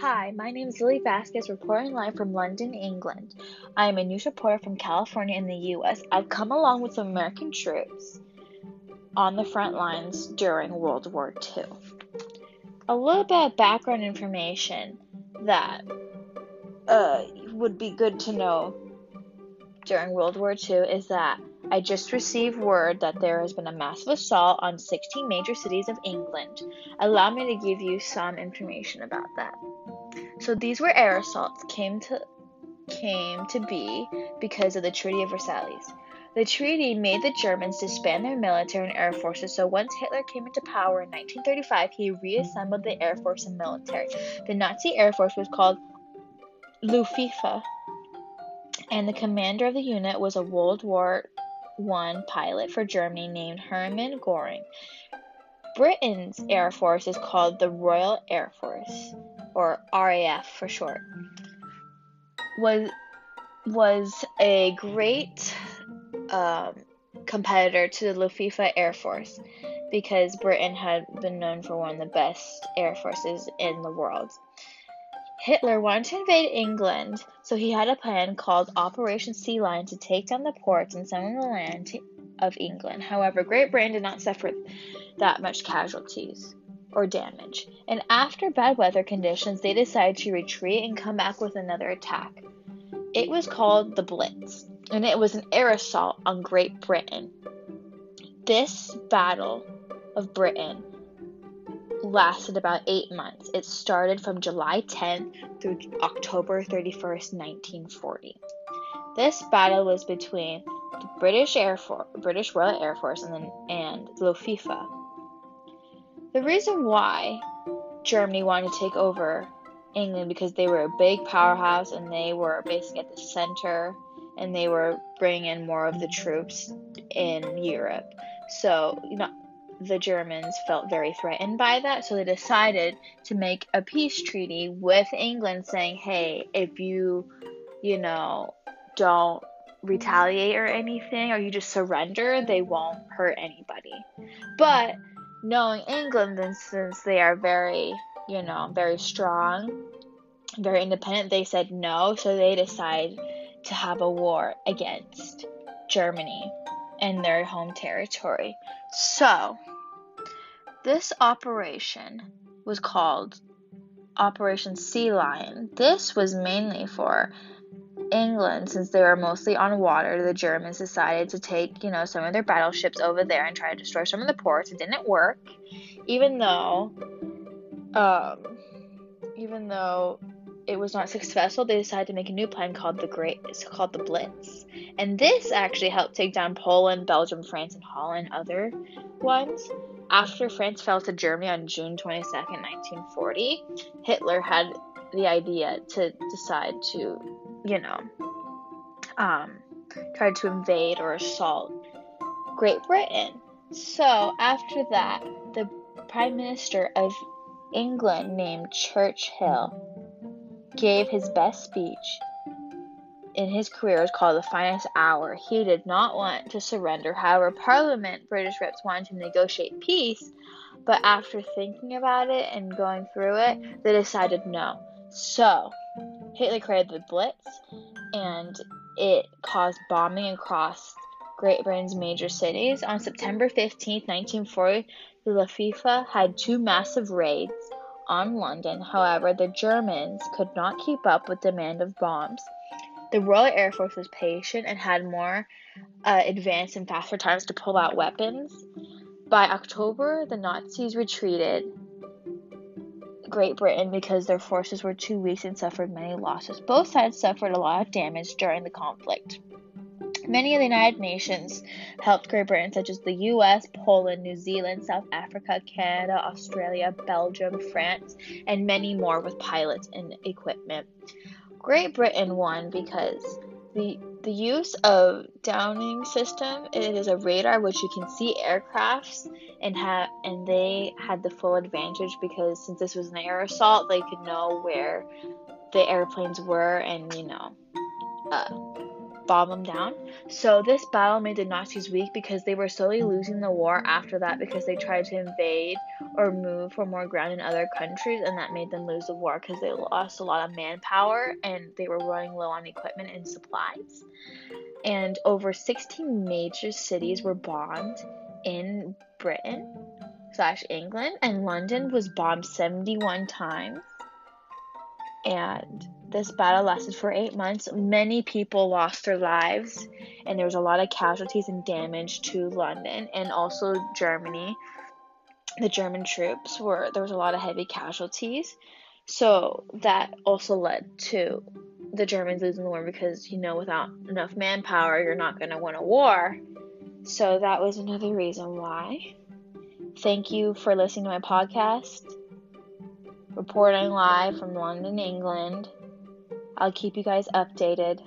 Hi, my name is Lily Vasquez, reporting live from London, England. I am a news reporter from California in the U.S. I've come along with some American troops on the front lines during World War II. A little bit of background information that uh, would be good to know during World War II is that I just received word that there has been a massive assault on 16 major cities of England. Allow me to give you some information about that. So these were air assaults came to came to be because of the Treaty of Versailles. The treaty made the Germans disband their military and air forces, so once Hitler came into power in 1935, he reassembled the air force and military. The Nazi air force was called Luftwaffe, and the commander of the unit was a World War I pilot for Germany named Hermann Göring. Britain's air force is called the Royal Air Force, or RAF for short. Was was a great um, competitor to the Luftwaffe Air Force because Britain had been known for one of the best air forces in the world. Hitler wanted to invade England, so he had a plan called Operation Sea Lion to take down the ports and some of the land of England. However, Great Britain did not suffer that much casualties or damage, and after bad weather conditions, they decided to retreat and come back with another attack. It was called the Blitz, and it was an air assault on Great Britain. This battle of Britain lasted about eight months. It started from July 10th through October 31st, 1940. This battle was between the British Air Force, British Royal Air Force, and, then, and Luftwaffe. The reason why Germany wanted to take over England because they were a big powerhouse and they were basically at the center and they were bringing in more of the troops in Europe. So, you know, the Germans felt very threatened by that, so they decided to make a peace treaty with England saying, hey, if you, you know, don't retaliate or anything, or you just surrender, they won't hurt anybody. But knowing England, then since they are very, you know, very strong, very independent, they said no, so they decided to have a war against Germany in their home territory. So, this operation was called Operation Sea Lion. This was mainly for England since they were mostly on water. The Germans decided to take, you know, some of their battleships over there and try to destroy some of the ports. It didn't work, even though, um, even though it was not successful, they decided to make a new plan called the Great. It's called the Blitz, and this actually helped take down Poland, Belgium, France, and Holland. Other ones. After France fell to Germany on June 22, 1940, Hitler had the idea to decide to, you know, um, try to invade or assault Great Britain. So after that, the Prime Minister of England named Churchill gave his best speech in his career was called the finest hour. He did not want to surrender. However, Parliament British reps wanted to negotiate peace, but after thinking about it and going through it, they decided no. So, Hitler created the Blitz, and it caused bombing across Great Britain's major cities. On September 15, 1940, the Luftwaffe had two massive raids on London. However, the Germans could not keep up with demand of bombs. The Royal Air Force was patient and had more uh, advanced and faster times to pull out weapons. By October, the Nazis retreated Great Britain because their forces were too weak and suffered many losses. Both sides suffered a lot of damage during the conflict. Many of the United Nations helped Great Britain, such as the US, Poland, New Zealand, South Africa, Canada, Australia, Belgium, France, and many more with pilots and equipment. Great Britain won because the the use of Dowding system it is a radar which you can see aircrafts and have and they had the full advantage because since this was an air assault they could know where the airplanes were and you know uh, bomb them down. So this battle made the Nazis weak because they were slowly losing the war after that because they tried to invade or move for more ground in other countries and that made them lose the war because they lost a lot of manpower and they were running low on equipment and supplies. And over 16 major cities were bombed in Britain slash England and London was bombed 71 times. And this battle lasted for eight months. Many people lost their lives, and there was a lot of casualties and damage to London and also Germany. The German troops were there was a lot of heavy casualties, so that also led to the Germans losing the war because you know without enough manpower you're not going to win a war. So that was another reason why. Thank you for listening to my podcast. Reporting live from London, England. I'll keep you guys updated.